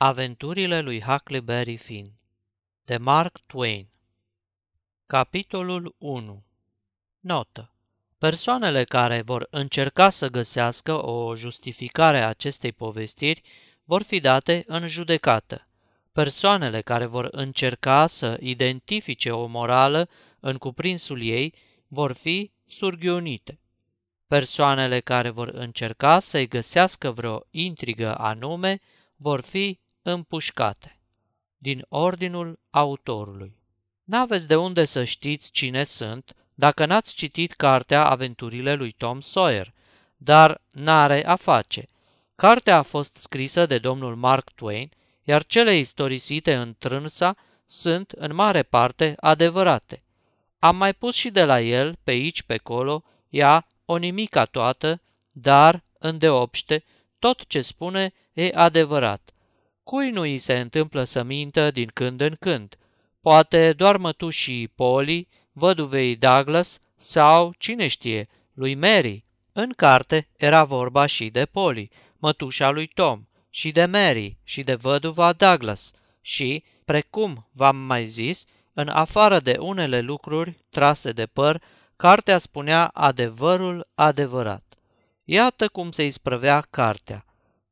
Aventurile lui Huckleberry Finn de Mark Twain Capitolul 1 Notă Persoanele care vor încerca să găsească o justificare a acestei povestiri vor fi date în judecată. Persoanele care vor încerca să identifice o morală în cuprinsul ei vor fi surghionite. Persoanele care vor încerca să-i găsească vreo intrigă anume vor fi împușcate. Din ordinul autorului. N-aveți de unde să știți cine sunt dacă n-ați citit cartea Aventurile lui Tom Sawyer, dar n-are a face. Cartea a fost scrisă de domnul Mark Twain, iar cele istorisite în trânsa sunt în mare parte adevărate. Am mai pus și de la el, pe aici, pe colo, ea, o nimica toată, dar, îndeopște, tot ce spune e adevărat. Cui nu îi se întâmplă să mintă din când în când? Poate doar mătușii Polly, văduvei Douglas sau, cine știe, lui Mary. În carte era vorba și de Polly, mătușa lui Tom, și de Mary și de văduva Douglas și, precum v-am mai zis, în afară de unele lucruri trase de păr, cartea spunea adevărul adevărat. Iată cum se isprăvea cartea.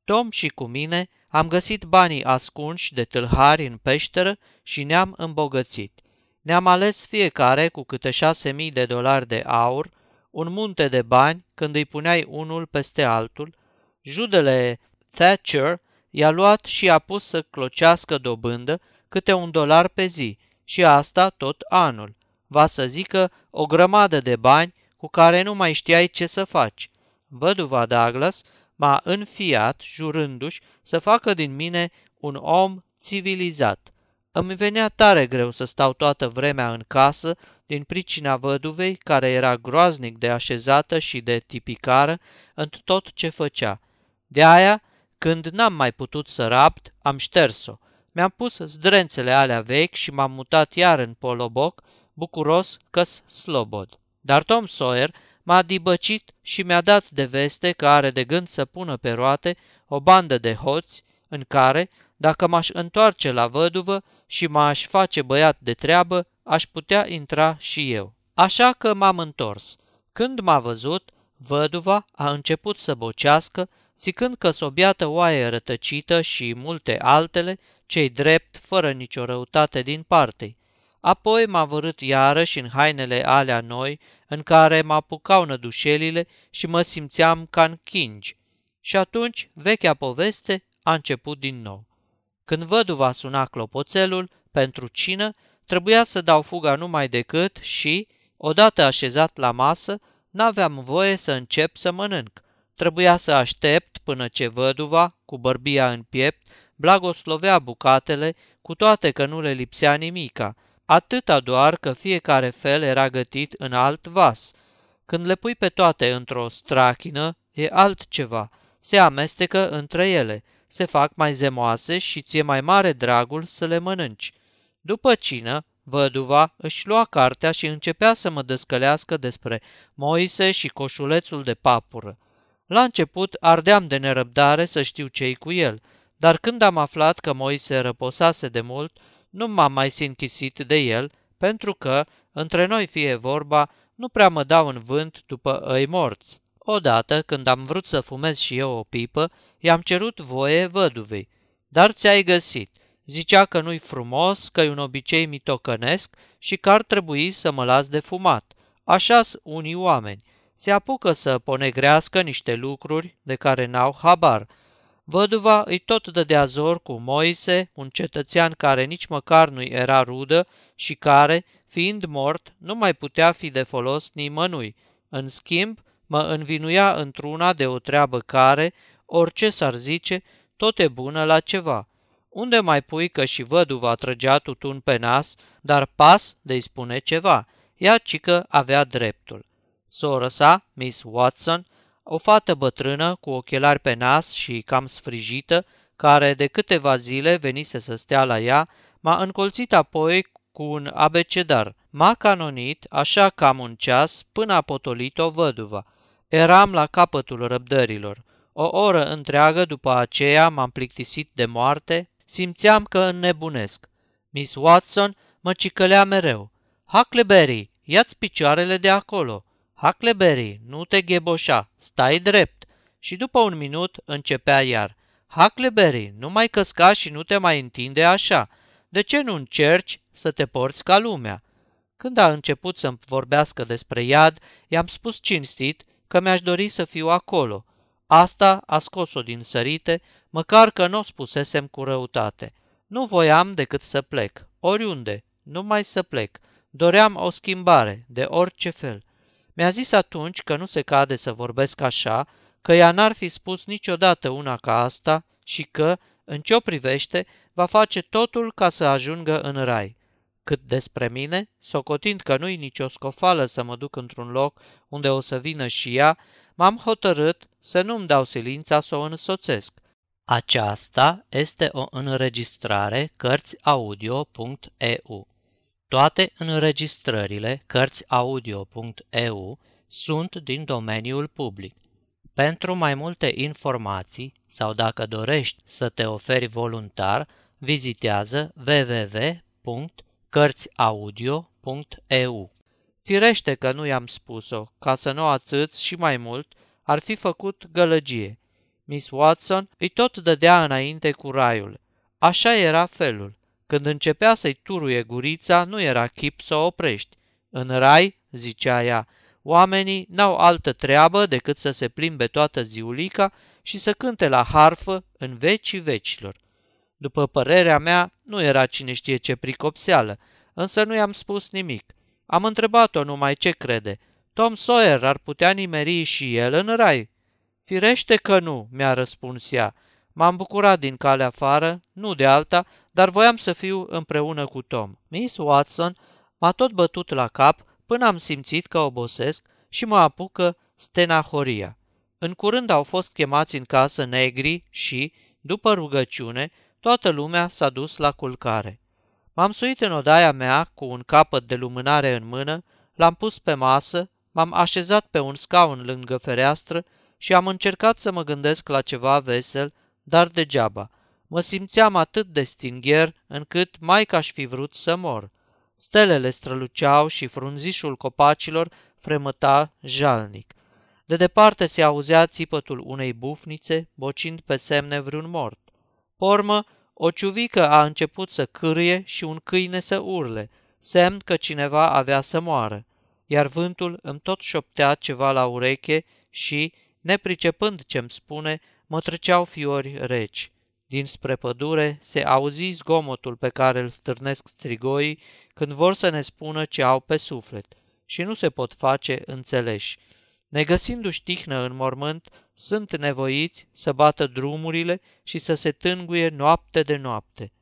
Tom și cu mine am găsit banii ascunși de tâlhari în peșteră și ne-am îmbogățit. Ne-am ales fiecare cu câte șase mii de dolari de aur, un munte de bani când îi puneai unul peste altul. Judele Thatcher i-a luat și a pus să clocească dobândă câte un dolar pe zi și asta tot anul. Va să zică o grămadă de bani cu care nu mai știai ce să faci. Văduva Douglas m-a înfiat, jurându-și, să facă din mine un om civilizat. Îmi venea tare greu să stau toată vremea în casă din pricina văduvei, care era groaznic de așezată și de tipicară în tot ce făcea. De aia, când n-am mai putut să rapt, am șters-o. Mi-am pus zdrențele alea vechi și m-am mutat iar în poloboc, bucuros că-s slobod. Dar Tom Sawyer m-a dibăcit și mi-a dat de veste că are de gând să pună pe roate o bandă de hoți în care, dacă m-aș întoarce la văduvă și m-aș face băiat de treabă, aș putea intra și eu. Așa că m-am întors. Când m-a văzut, văduva a început să bocească, zicând că sobiată oaie rătăcită și multe altele, cei drept, fără nicio răutate din partea. Apoi m-a vărât iarăși în hainele alea noi, în care mă apucau nădușelile și mă simțeam ca în chingi. Și atunci vechea poveste a început din nou. Când văduva suna clopoțelul pentru cină, trebuia să dau fuga numai decât și, odată așezat la masă, n-aveam voie să încep să mănânc. Trebuia să aștept până ce văduva, cu bărbia în piept, blagoslovea bucatele, cu toate că nu le lipsea nimica, atâta doar că fiecare fel era gătit în alt vas. Când le pui pe toate într-o strachină, e altceva, se amestecă între ele, se fac mai zemoase și ție mai mare dragul să le mănânci. După cină, văduva își lua cartea și începea să mă descălească despre Moise și coșulețul de papură. La început ardeam de nerăbdare să știu ce cu el, dar când am aflat că Moise răposase de mult, nu m-am mai sinchisit de el, pentru că, între noi fie vorba, nu prea mă dau în vânt după îi morți. Odată, când am vrut să fumez și eu o pipă, i-am cerut voie văduvei. Dar ți-ai găsit. Zicea că nu-i frumos, că e un obicei mitocănesc și că ar trebui să mă las de fumat. așa unii oameni. Se apucă să ponegrească niște lucruri de care n-au habar – Văduva îi tot dădea zor cu Moise, un cetățean care nici măcar nu era rudă și care, fiind mort, nu mai putea fi de folos nimănui. În schimb, mă învinuia într-una de o treabă care, orice s-ar zice, tot e bună la ceva. Unde mai pui că și văduva trăgea tutun pe nas, dar pas de-i spune ceva. Ea cică avea dreptul. Sora sa, Miss Watson, o fată bătrână cu ochelari pe nas și cam sfrijită, care de câteva zile venise să stea la ea, m-a încolțit apoi cu un abecedar. M-a canonit, așa cam un ceas, până a potolit-o văduva. Eram la capătul răbdărilor. O oră întreagă după aceea m-am plictisit de moarte, simțeam că înnebunesc. Miss Watson mă cicălea mereu. Huckleberry, ia-ți picioarele de acolo. Huckleberry, nu te gheboșa, stai drept. Și după un minut începea iar. Huckleberry, nu mai căsca și nu te mai întinde așa. De ce nu încerci să te porți ca lumea? Când a început să-mi vorbească despre iad, i-am spus cinstit că mi-aș dori să fiu acolo. Asta a scos-o din sărite, măcar că nu o spusesem cu răutate. Nu voiam decât să plec, oriunde, numai să plec. Doream o schimbare, de orice fel. Mi-a zis atunci că nu se cade să vorbesc așa, că ea n-ar fi spus niciodată una ca asta și că, în ce o privește, va face totul ca să ajungă în rai. Cât despre mine, socotind că nu-i nicio scofală să mă duc într-un loc unde o să vină și ea, m-am hotărât să nu-mi dau silința să o însoțesc. Aceasta este o înregistrare Cărțiaudio.eu. Toate înregistrările Cărțiaudio.eu sunt din domeniul public. Pentru mai multe informații sau dacă dorești să te oferi voluntar, vizitează www.cărțiaudio.eu. Firește că nu i-am spus-o, ca să nu atâți și mai mult, ar fi făcut gălăgie. Miss Watson îi tot dădea înainte cu raiul. Așa era felul. Când începea să-i turuie gurița, nu era chip să o oprești. În rai, zicea ea, oamenii n-au altă treabă decât să se plimbe toată ziulica și să cânte la harfă în vecii vecilor. După părerea mea, nu era cine știe ce pricopseală, însă nu i-am spus nimic. Am întrebat-o numai ce crede. Tom Sawyer ar putea nimeri și el în rai. Firește că nu, mi-a răspuns ea. M-am bucurat din calea afară, nu de alta, dar voiam să fiu împreună cu Tom. Miss Watson m-a tot bătut la cap până am simțit că obosesc și mă apucă stenahoria. În curând au fost chemați în casă negri și, după rugăciune, toată lumea s-a dus la culcare. M-am suit în odaia mea cu un capăt de lumânare în mână, l-am pus pe masă, m-am așezat pe un scaun lângă fereastră și am încercat să mă gândesc la ceva vesel, dar degeaba. Mă simțeam atât de stingher încât mai ca aș fi vrut să mor. Stelele străluceau și frunzișul copacilor fremăta jalnic. De departe se auzea țipătul unei bufnițe, bocind pe semne vreun mort. Pormă, o ciuvică a început să cârie și un câine să urle, semn că cineva avea să moară, iar vântul îmi tot șoptea ceva la ureche și, nepricepând ce-mi spune, mă treceau fiori reci. Dinspre pădure se auzi zgomotul pe care îl stârnesc strigoii când vor să ne spună ce au pe suflet și nu se pot face înțeleși. Negăsindu-și tihnă în mormânt, sunt nevoiți să bată drumurile și să se tânguie noapte de noapte.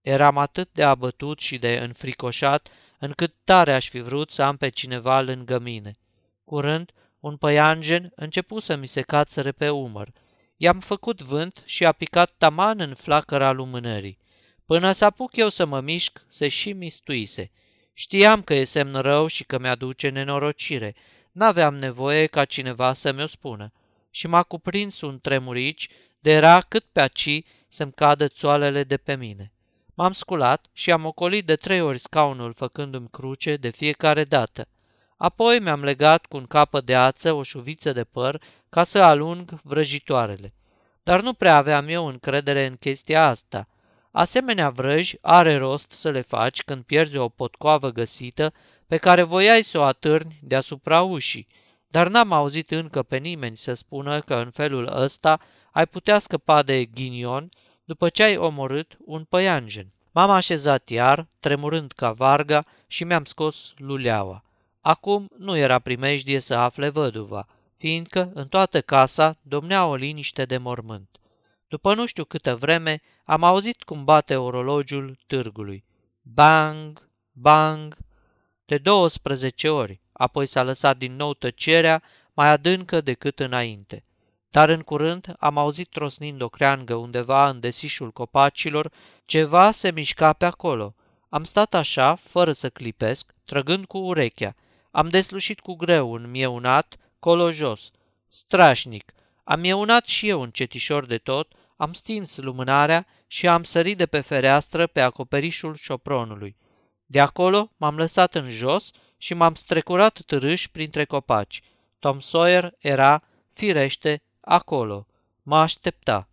Eram atât de abătut și de înfricoșat, încât tare aș fi vrut să am pe cineva lângă mine. Curând, un păianjen începu să mi se cațăre pe umăr. I-am făcut vânt și a picat taman în flacăra lumânării. Până să apuc eu să mă mișc, se și mistuise. Știam că e semn rău și că mi-aduce nenorocire. N-aveam nevoie ca cineva să mi-o spună. Și m-a cuprins un tremurici de era cât pe aci să-mi cadă țoalele de pe mine. M-am sculat și am ocolit de trei ori scaunul făcându-mi cruce de fiecare dată. Apoi mi-am legat cu un capăt de ață o șuviță de păr ca să alung vrăjitoarele. Dar nu prea aveam eu încredere în chestia asta. Asemenea vrăji are rost să le faci când pierzi o potcoavă găsită pe care voiai să o atârni deasupra ușii, dar n-am auzit încă pe nimeni să spună că în felul ăsta ai putea scăpa de ghinion după ce ai omorât un păianjen. M-am așezat iar, tremurând ca varga, și mi-am scos luleaua. Acum nu era primejdie să afle văduva, fiindcă în toată casa domnea o liniște de mormânt. După nu știu câtă vreme, am auzit cum bate orologiul târgului. Bang, bang, de 12 ori, apoi s-a lăsat din nou tăcerea mai adâncă decât înainte. Dar în curând am auzit trosnind o creangă undeva în desișul copacilor, ceva se mișca pe acolo. Am stat așa, fără să clipesc, trăgând cu urechea. Am deslușit cu greu un mieunat, colo jos. Strașnic. Am mieunat și eu un cetișor de tot, Am stins lumânarea și am sărit de pe fereastră pe acoperișul șopronului. De acolo m-am lăsat în jos și m-am strecurat târâș printre copaci. Tom Sawyer era, firește, acolo. Mă aștepta.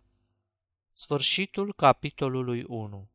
Sfârșitul capitolului 1